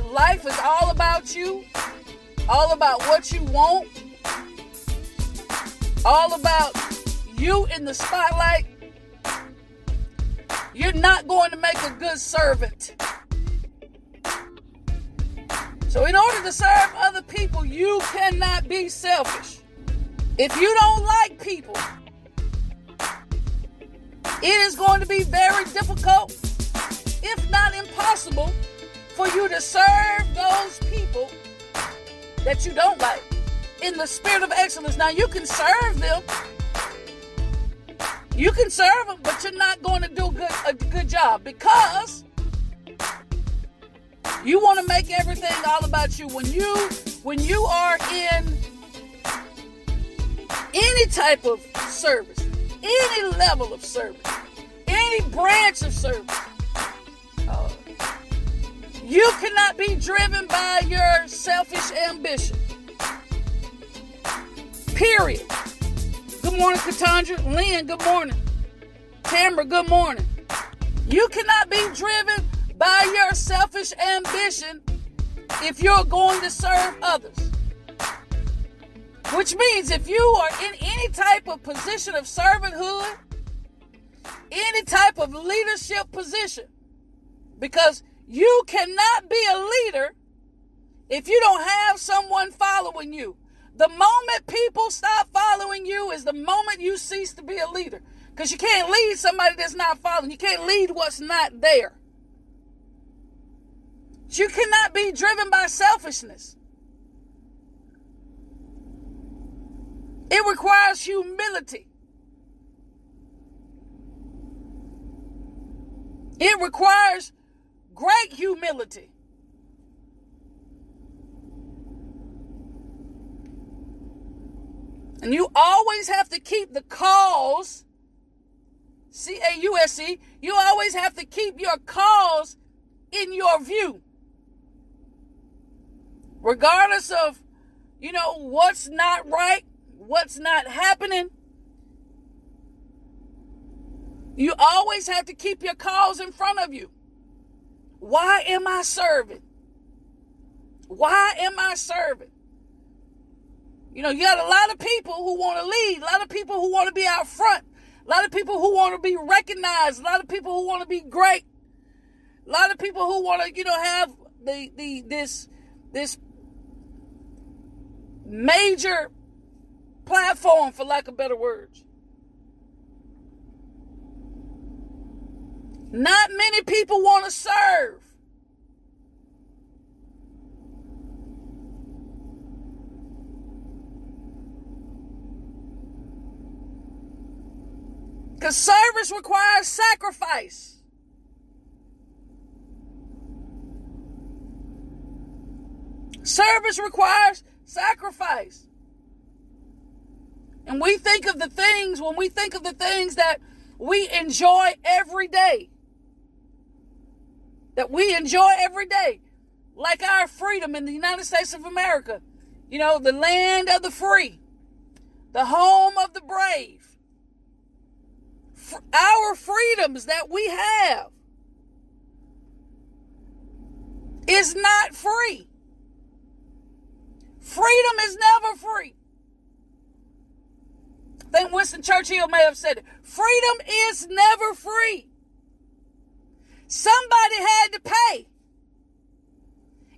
where life is all about you, all about what you want, all about you in the spotlight, you're not going to make a good servant. So, in order to serve other people, you cannot be selfish. If you don't like people, it is going to be very difficult, if not impossible, for you to serve those people that you don't like in the spirit of excellence. Now, you can serve them. You can serve them, but you're not going to do good, a good job because you want to make everything all about you. When you when you are in any type of service, any level of service, any branch of service, you cannot be driven by your selfish ambition. Period. Good morning, Katandra. Lynn, good morning. Tamara, good morning. You cannot be driven by your selfish ambition if you're going to serve others. Which means if you are in any type of position of servanthood, any type of leadership position, because you cannot be a leader if you don't have someone following you. The moment people stop following you is the moment you cease to be a leader. Because you can't lead somebody that's not following. You can't lead what's not there. You cannot be driven by selfishness. It requires humility. It requires great humility. And you always have to keep the cause, C A U S E, you always have to keep your cause in your view. Regardless of, you know, what's not right, what's not happening, you always have to keep your cause in front of you. Why am I serving? Why am I serving? You know, you got a lot of people who want to lead, a lot of people who want to be out front, a lot of people who want to be recognized, a lot of people who want to be great, a lot of people who want to, you know, have the the this this major platform, for lack of better words. Not many people want to serve. Because service requires sacrifice. Service requires sacrifice. And we think of the things, when we think of the things that we enjoy every day, that we enjoy every day, like our freedom in the United States of America, you know, the land of the free, the home of the brave, our freedoms that we have is not free. Freedom is never free. I think Winston Churchill may have said it. Freedom is never free. Somebody had to pay.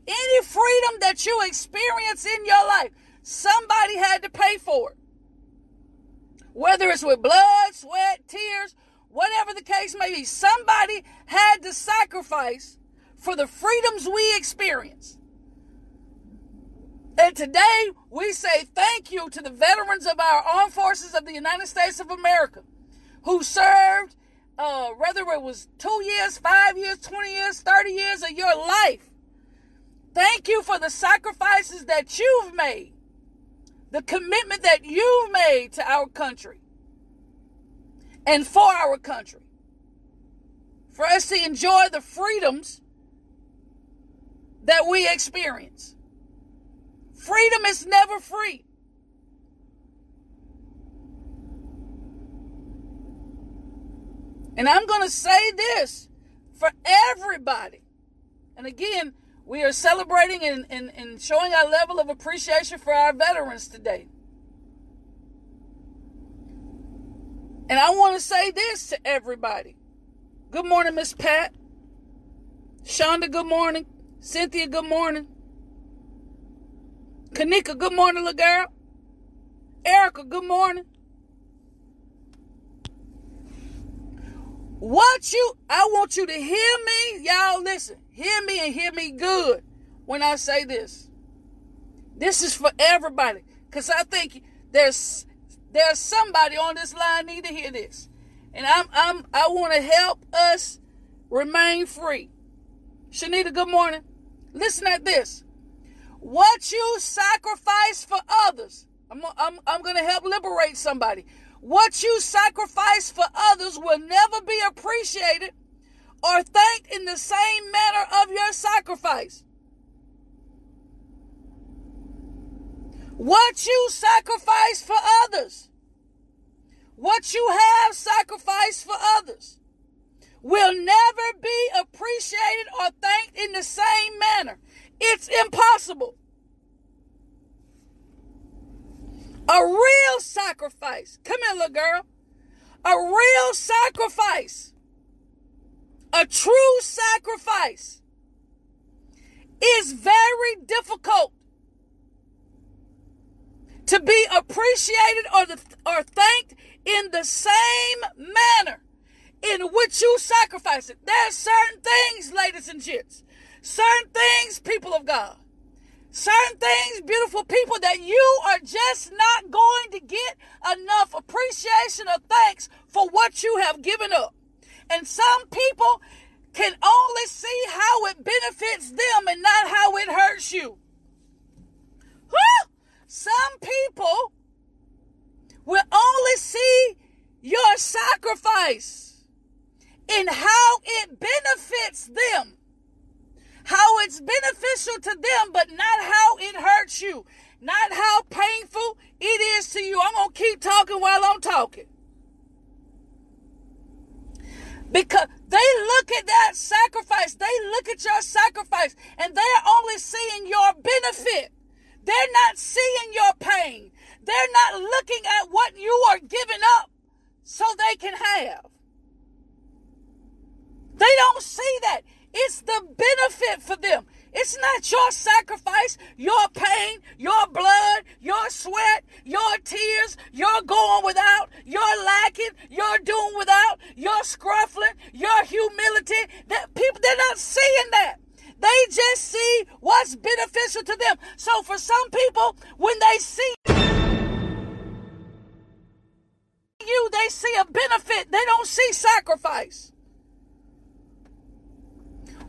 Any freedom that you experience in your life, somebody had to pay for it. Whether it's with blood, sweat, tears, whatever the case may be, somebody had to sacrifice for the freedoms we experience. And today we say thank you to the veterans of our armed forces of the United States of America who served uh, whether it was two years, five years, 20 years, 30 years of your life. Thank you for the sacrifices that you've made, the commitment that you've made to our country and for our country, for us to enjoy the freedoms that we experience. Freedom is never free. And I'm going to say this for everybody. And again, we are celebrating and, and, and showing our level of appreciation for our veterans today. And I want to say this to everybody. Good morning, Miss Pat. Shonda, good morning. Cynthia, good morning. Kanika, good morning, little girl. Erica, good morning. What you, I want you to hear me. Y'all listen. Hear me and hear me good when I say this. This is for everybody. Because I think there's there's somebody on this line need to hear this. And I'm I'm I want to help us remain free. Shanita, good morning. Listen at this. What you sacrifice for others. I'm, I'm, I'm going to help liberate somebody. What you sacrifice for others will never be appreciated or thanked in the same manner of your sacrifice. What you sacrifice for others, what you have sacrificed for others, will never be appreciated or thanked in the same manner. It's impossible. A real sacrifice. Come here, little girl. A real sacrifice. A true sacrifice is very difficult to be appreciated or, the, or thanked in the same manner in which you sacrifice it. There are certain things, ladies and gents, certain things, people of God, certain things, beautiful people, that you are just not going to get enough appreciation or thanks for what you have given up. And some people can only see how it benefits them and not how it hurts you. Whew! Some people will only see your sacrifice in how it benefits them how it's beneficial to them, but not how it hurts you, not how painful it is to you. I'm going to keep talking while I'm talking. Because they look at that sacrifice, they look at your sacrifice, and they're only seeing your benefit. They're not seeing your pain. They're not looking at what you are giving up so they can have. They don't see that. It's the benefit for them. It's not your sacrifice, your pain, your blood, your sweat, your tears, your going without, your lacking, your doing without, your scruffling, your humility. That people they're not seeing that. They just see what's beneficial to them. So for some people, when they see you, they see a benefit. They don't see sacrifice.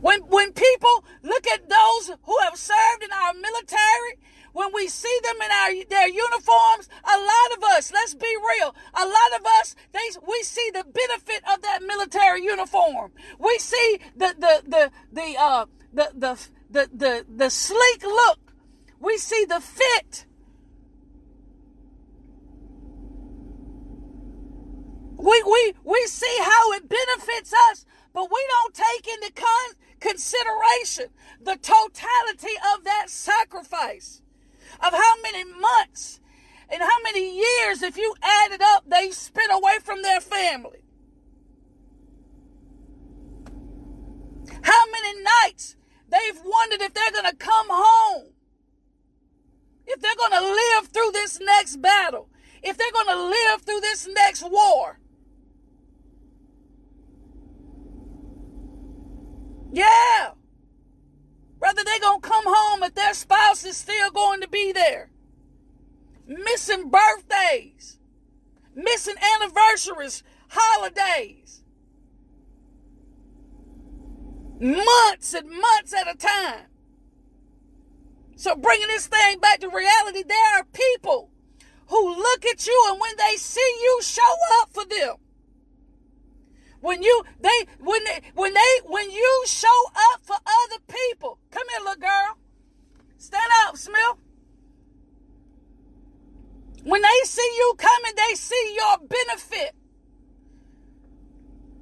When, when people look at those who have served in our military, when we see them in our their uniforms, a lot of us, let's be real, a lot of us, they we see the benefit of that military uniform. We see the the the the uh the the the the, the sleek look. We see the fit. We we we see how it benefits us, but we don't take into con- consideration the totality of that sacrifice, of how many months and how many years, if you add it up, they spent away from their family. How many nights they've wondered if they're going to come home, if they're going to live through this next battle, if they're going to live through this next war. Yeah. Whether they're going to come home if their spouse is still going to be there. Missing birthdays, missing anniversaries, holidays. months and months at a time. So, bringing this thing back to reality, there are people who look at you and when they see you, show up for them. When you they when they when they when you show up for other people, come here, little girl. Stand up, Smith. When they see you coming, they see your benefit.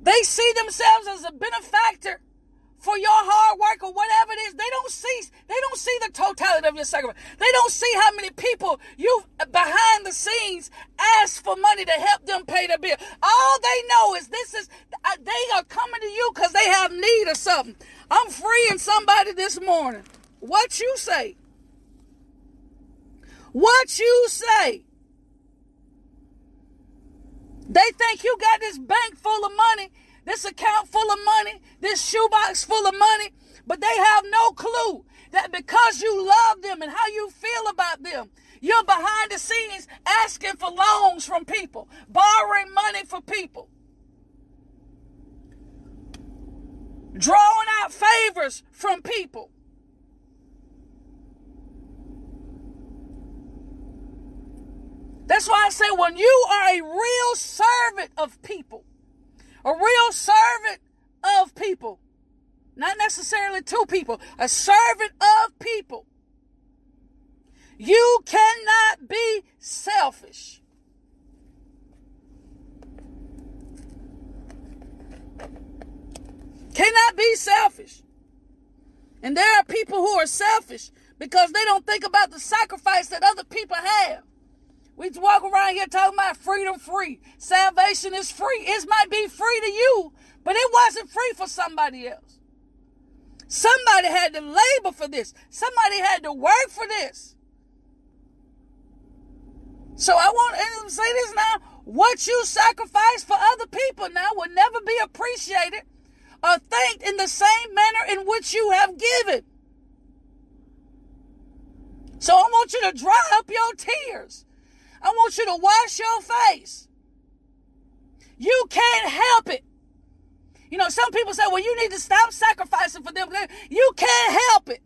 They see themselves as a benefactor for your hard work or whatever it is. They don't see they don't see the totality of your sacrifice. They don't see how many people you behind the scenes ask for money to help them pay their bill. All they know is this is uh, they are coming to you because they have need of something. I'm freeing somebody this morning. What you say? What you say? They think you got this bank full of money this account full of money, this shoebox full of money, but they have no clue that because you love them and how you feel about them, you're behind the scenes asking for loans from people, borrowing money for people, drawing out favors from people. That's why I say when you are a real servant of people, a real servant of people. Not necessarily to people, a servant of people. You cannot be selfish. Cannot be selfish. And there are people who are selfish because they don't think about the sacrifice that other people have. We walk around here talking about freedom free. Salvation is free. It might be free to you, but it wasn't free for somebody else. Somebody had to labor for this. Somebody had to work for this. So I want to say this now. What you sacrifice for other people now will never be appreciated or thanked in the same manner in which you have given. So I want you to dry up your tears. I want you to wash your face. You can't help it. You know, some people say, well, you need to stop sacrificing for them. You can't help it.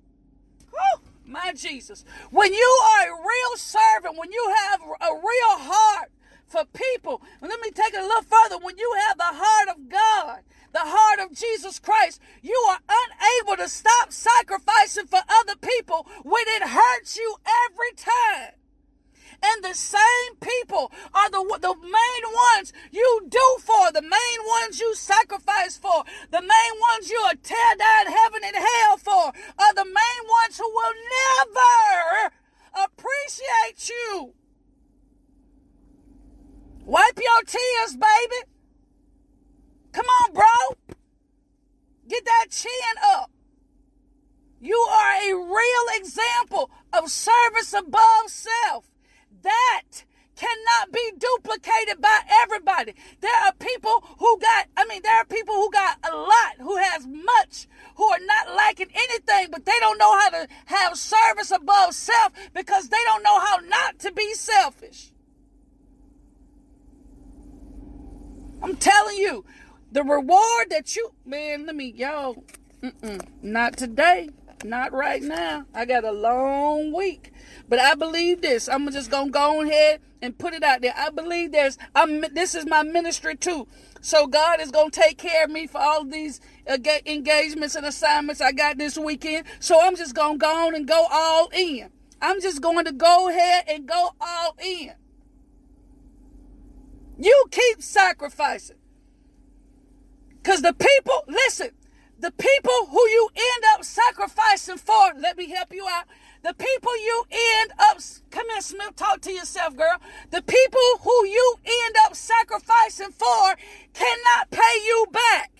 Whew, my Jesus. When you are a real servant, when you have a real heart for people, let me take it a little further, when you have the heart of God, the heart of Jesus Christ, you are unable to stop sacrificing for other people when it hurts you every time. And the same people are the, main ones you do for, the main ones you sacrifice for, the main ones you tear down heaven and hell for, are the main ones who will never appreciate you. Wipe your tears, baby. Come on, bro. Get that chin up. You are a real example of service above self. That cannot be duplicated by everybody. There are people who got, I mean, there are people who got a lot, who has much, who are not lacking anything, but they don't know how to have service above self because they don't know how not to be selfish. I'm telling you, the reward that you, man, let me, yo, not today. Not right now. I got a long week. But I believe this. I'm just going to go ahead and put it out there. I believe there's, I'm, this is my ministry too. So God is going to take care of me for all these uh, engagements and assignments I got this weekend. So I'm just going to go on and go all in. I'm just going to go ahead and go all in. You keep sacrificing. Because the people, listen, the people who you end up sacrificing for, let me help you out. The people you end up, come here, Smith, talk to yourself, girl. The people who you end up sacrificing for cannot pay you back.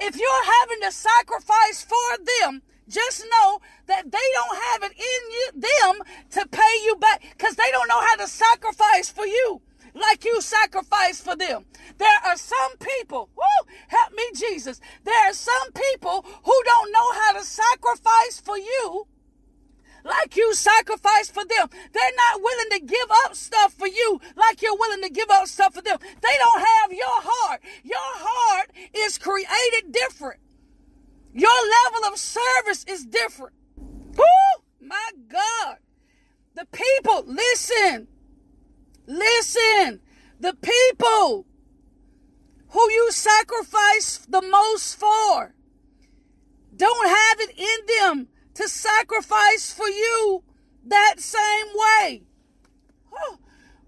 If you're having to sacrifice for them, just know that they don't have it in you, them to pay you back because they don't know how to sacrifice for you like you sacrifice for them. There are some people, whoo, help me, Jesus. There are some people who don't know how to sacrifice for you like you sacrifice for them. They're not willing to give up stuff for you like you're willing to give up stuff for them. They don't have your heart. Your heart is created different. Your level of service is different. Woo! My God. The people, listen. Listen. The people who you sacrifice the most for don't have it in them to sacrifice for you that same way. Oh,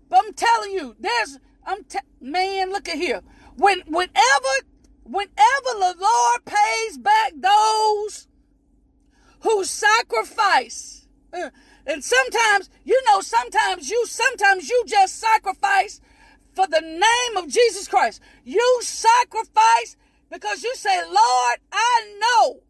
but I'm telling you, there's I'm te- man, look at here. When whenever whenever the Lord pays back those who sacrifice, uh, and sometimes you know, sometimes you sometimes you just sacrifice for the name of Jesus Christ. You sacrifice because you say, Lord, I know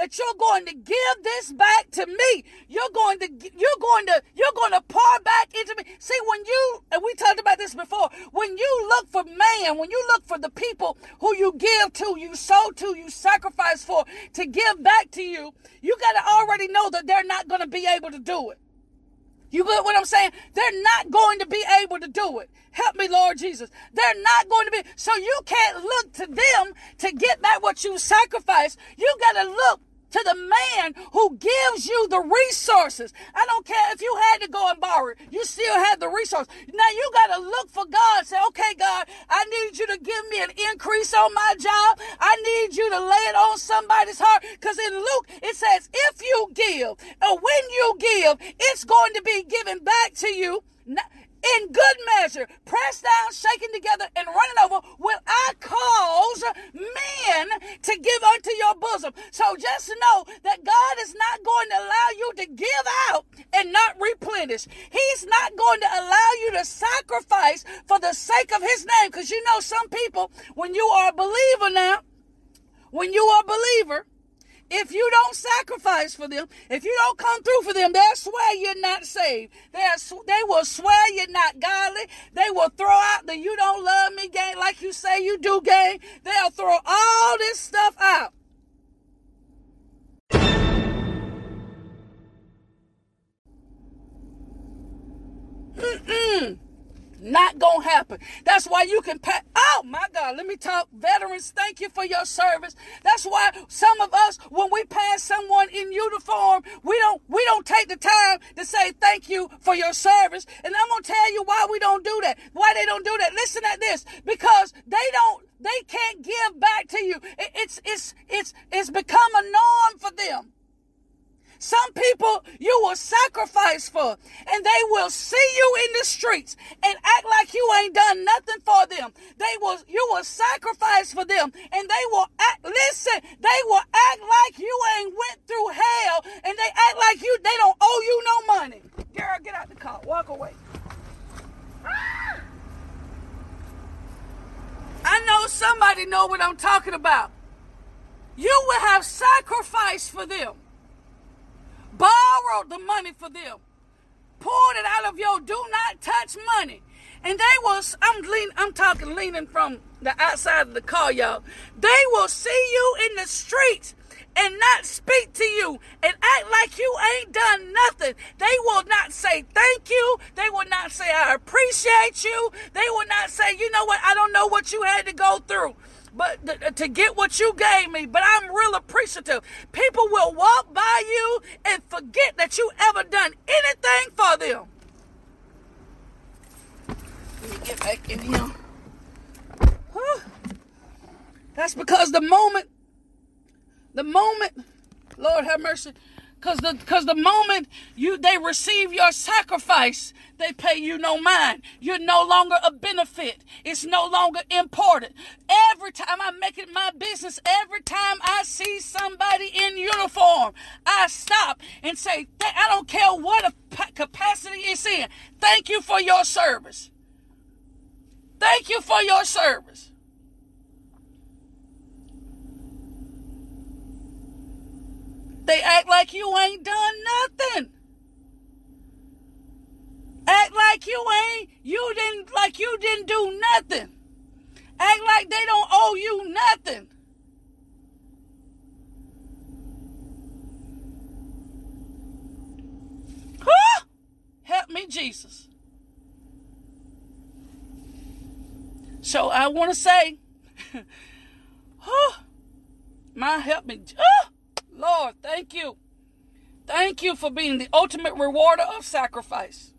that you're going to give this back to me. You're going to you're going to you're going to pour back into me. See, when you and we talked about this before, when you look for man, when you look for the people who you give to, you sow to, you sacrifice for to give back to you, you got to already know that they're not going to be able to do it. You get what I'm saying? They're not going to be able to do it. Help me, Lord Jesus. They're not going to be. So you can't look to them to get back what you sacrificed. You got to look to the man who gives you the resources. I don't care if you had to go and borrow it, you still had the resource. Now you got to look for God. Say, okay, God, I need you to give me an increase on my job. I need you to lay it on somebody's heart. Because in Luke, it says, if you give, or when you give, it's going to be given back to you in good measure, pressed down, shaken together, and running over, will I cause men to give unto your bosom. So just know that God is not going to allow you to give out and not replenish. He's not going to allow you to sacrifice for the sake of his name. Because you know, some people, when you are a believer now, when you are a believer, if you don't sacrifice for them, if you don't come through for them, they'll swear you're not saved. They'll, they will swear you're not godly. They will throw out the you don't love me game like you say you do game. They'll throw all this stuff out. Mm-mm. Not gonna happen. That's why you can pay. Oh my God, let me talk. Veterans, thank you for your service. That's why some of us, when we pass someone in uniform, we don't we don't take the time to say thank you for your service. And I'm gonna tell you why we don't do that. Why they don't do that. Listen at this. Because they don't they can't give back to you. It's it's it's it's become a norm for them. Some people you will sacrifice for, and they will see you in the streets and act like you ain't done nothing for them. They will, you will sacrifice for them, and they will act. Listen, they will act like you ain't went through hell, and they act like you they don't owe you no money. Girl, get out the car, walk away. I know somebody know what I'm talking about. You will have sacrifice for them borrowed the money for them, poured it out of your do not touch money. And they was, I'm lean, I'm talking leaning from the outside of the car, y'all. They will see you in the streets and not speak to you and act like you ain't done nothing. They will not say thank you. They will not say I appreciate you. They will not say, you know what, I don't know what you had to go through but th- to get what you gave me. But I'm real appreciative. People will walk by you and forget that you ever done anything for them. Let me get back in here. That's because the moment, the moment, Lord have mercy, Cause the cause the moment you they receive your sacrifice, they pay you no mind. You're no longer a benefit. It's no longer important. Every time I make it my business, every time I see somebody in uniform, I stop and say, I don't care what capacity it's in. Thank you for your service. Thank you for your service. They act like you ain't done nothing. Act like you ain't, you didn't, like you didn't do nothing. Act like they don't owe you nothing. Huh? Help me, Jesus. So I want to say, huh, My help me. Oh, Lord, thank you. Thank you for being the ultimate rewarder of sacrifice.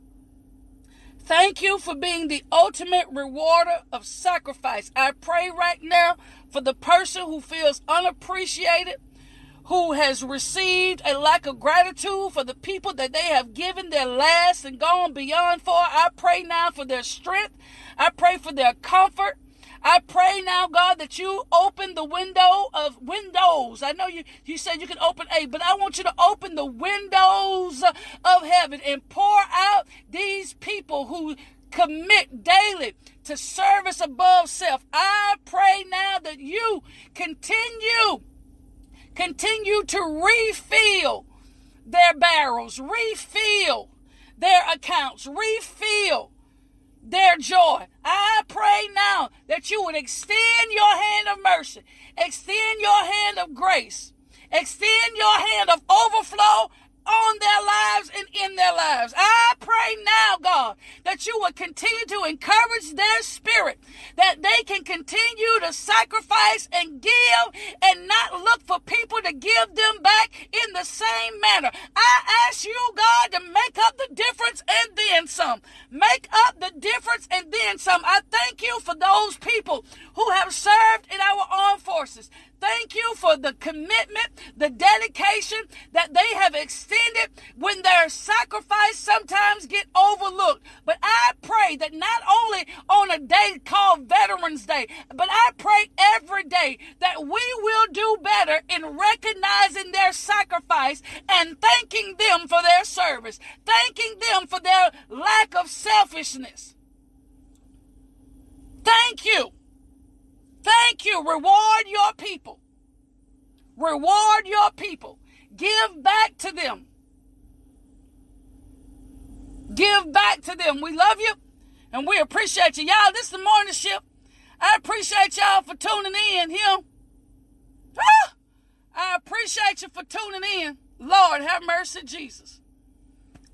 Thank you for being the ultimate rewarder of sacrifice. I pray right now for the person who feels unappreciated, who has received a lack of gratitude for the people that they have given their last and gone beyond for. I pray now for their strength. I pray for their comfort. I pray now, God, that you open the window of windows. I know you, you said you can open a, but I want you to open the windows of heaven and pour out these people who commit daily to service above self. I pray now that you continue, continue to refill their barrels, refill their accounts, refill their joy. I pray now that you would extend your hand of mercy, extend your hand of grace, extend your hand of overflow on their lives and in their lives. I pray now, God, that you would continue to encourage their spirit, that they can continue to sacrifice and give and not look for people to give them back in the same manner. I ask you, God, to make up the difference and then some. Make up the difference and then some. I thank you for those people who have served in our armed forces. Thank you for the commitment, the dedication that they have extended when their sacrifice sometimes get overlooked. But I pray that not only on a day called Veterans Day, but I pray every day that we will do better in recognizing their sacrifice and thanking them for their service, thanking them for their lack of selfishness. Thank you. Thank you. Reward your people. Reward your people. Give back to them. Give back to them. We love you and we appreciate you. Y'all, this is the morning shift. I appreciate y'all for tuning in here. Ah, I appreciate you for tuning in. Lord, have mercy, Jesus.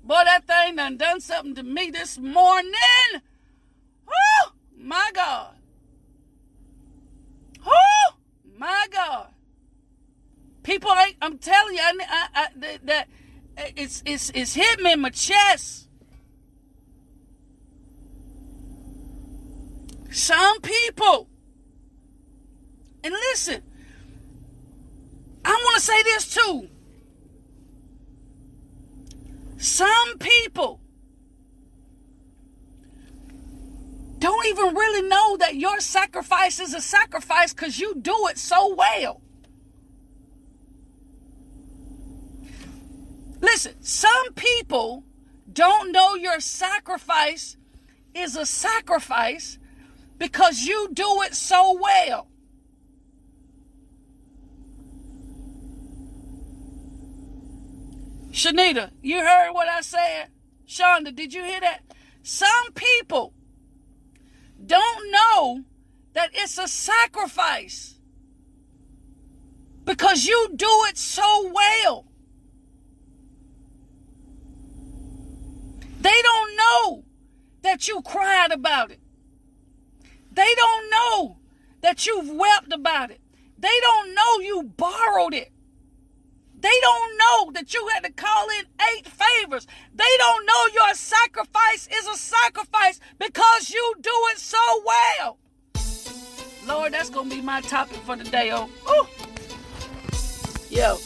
Boy, that thing done done something to me this morning. Oh, my God. Oh, my God. People ain't, I'm telling you, I, I, I, that it's, it's, it's hit me in my chest. Some people, and listen, I want to say this too. Some people don't even really know that your sacrifice is a sacrifice because you do it so well. Listen, some people don't know your sacrifice is a sacrifice because you do it so well. Shanita, you heard what I said? Shonda, did you hear that? Some people don't know that it's a sacrifice because you do it so well. They don't know that you cried about it. They don't know that you've wept about it. They don't know you borrowed it. They don't know that you had to call in eight favors. They don't know your sacrifice is a sacrifice because you do it so well. Lord, that's going to be my topic for the day. Oh, oh. Yo.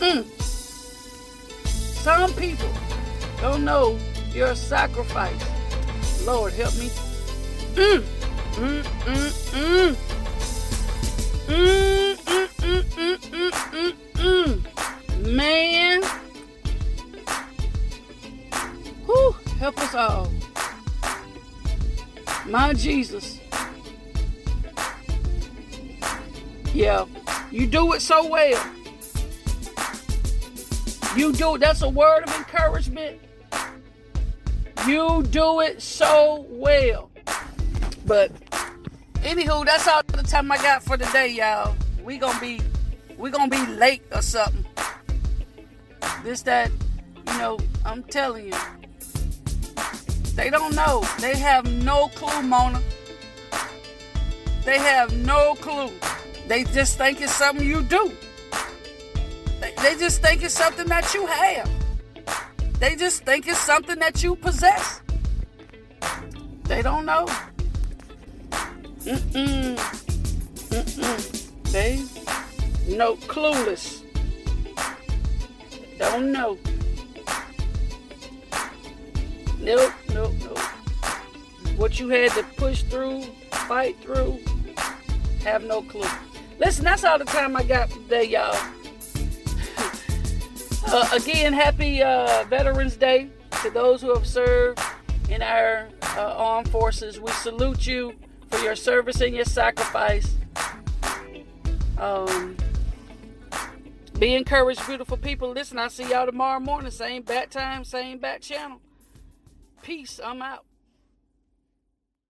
Mm. Some people don't know your sacrifice. Lord, help me. Mm. Man. Whew, help us all. My Jesus. Yeah, you do it so well. You do it. That's a word of encouragement. You do it so well. But anywho, that's all the time I got for today, y'all. We gonna be we gonna be late or something. This that, you know, I'm telling you. They don't know. They have no clue, Mona. They have no clue. They just think it's something you do. They, they just think it's something that you have. They just think it's something that you possess. They don't know. Mm-mm. Mm-mm. They no clueless. Don't know. Nope, nope, nope. What you had to push through, fight through, have no clue. Listen, that's all the time I got today, y'all. Uh, again, happy uh, Veterans Day to those who have served in our uh, armed forces. We salute you for your service and your sacrifice. Um, be encouraged, beautiful people. Listen, I'll see y'all tomorrow morning. Same bat time, same bat channel. Peace. I'm out.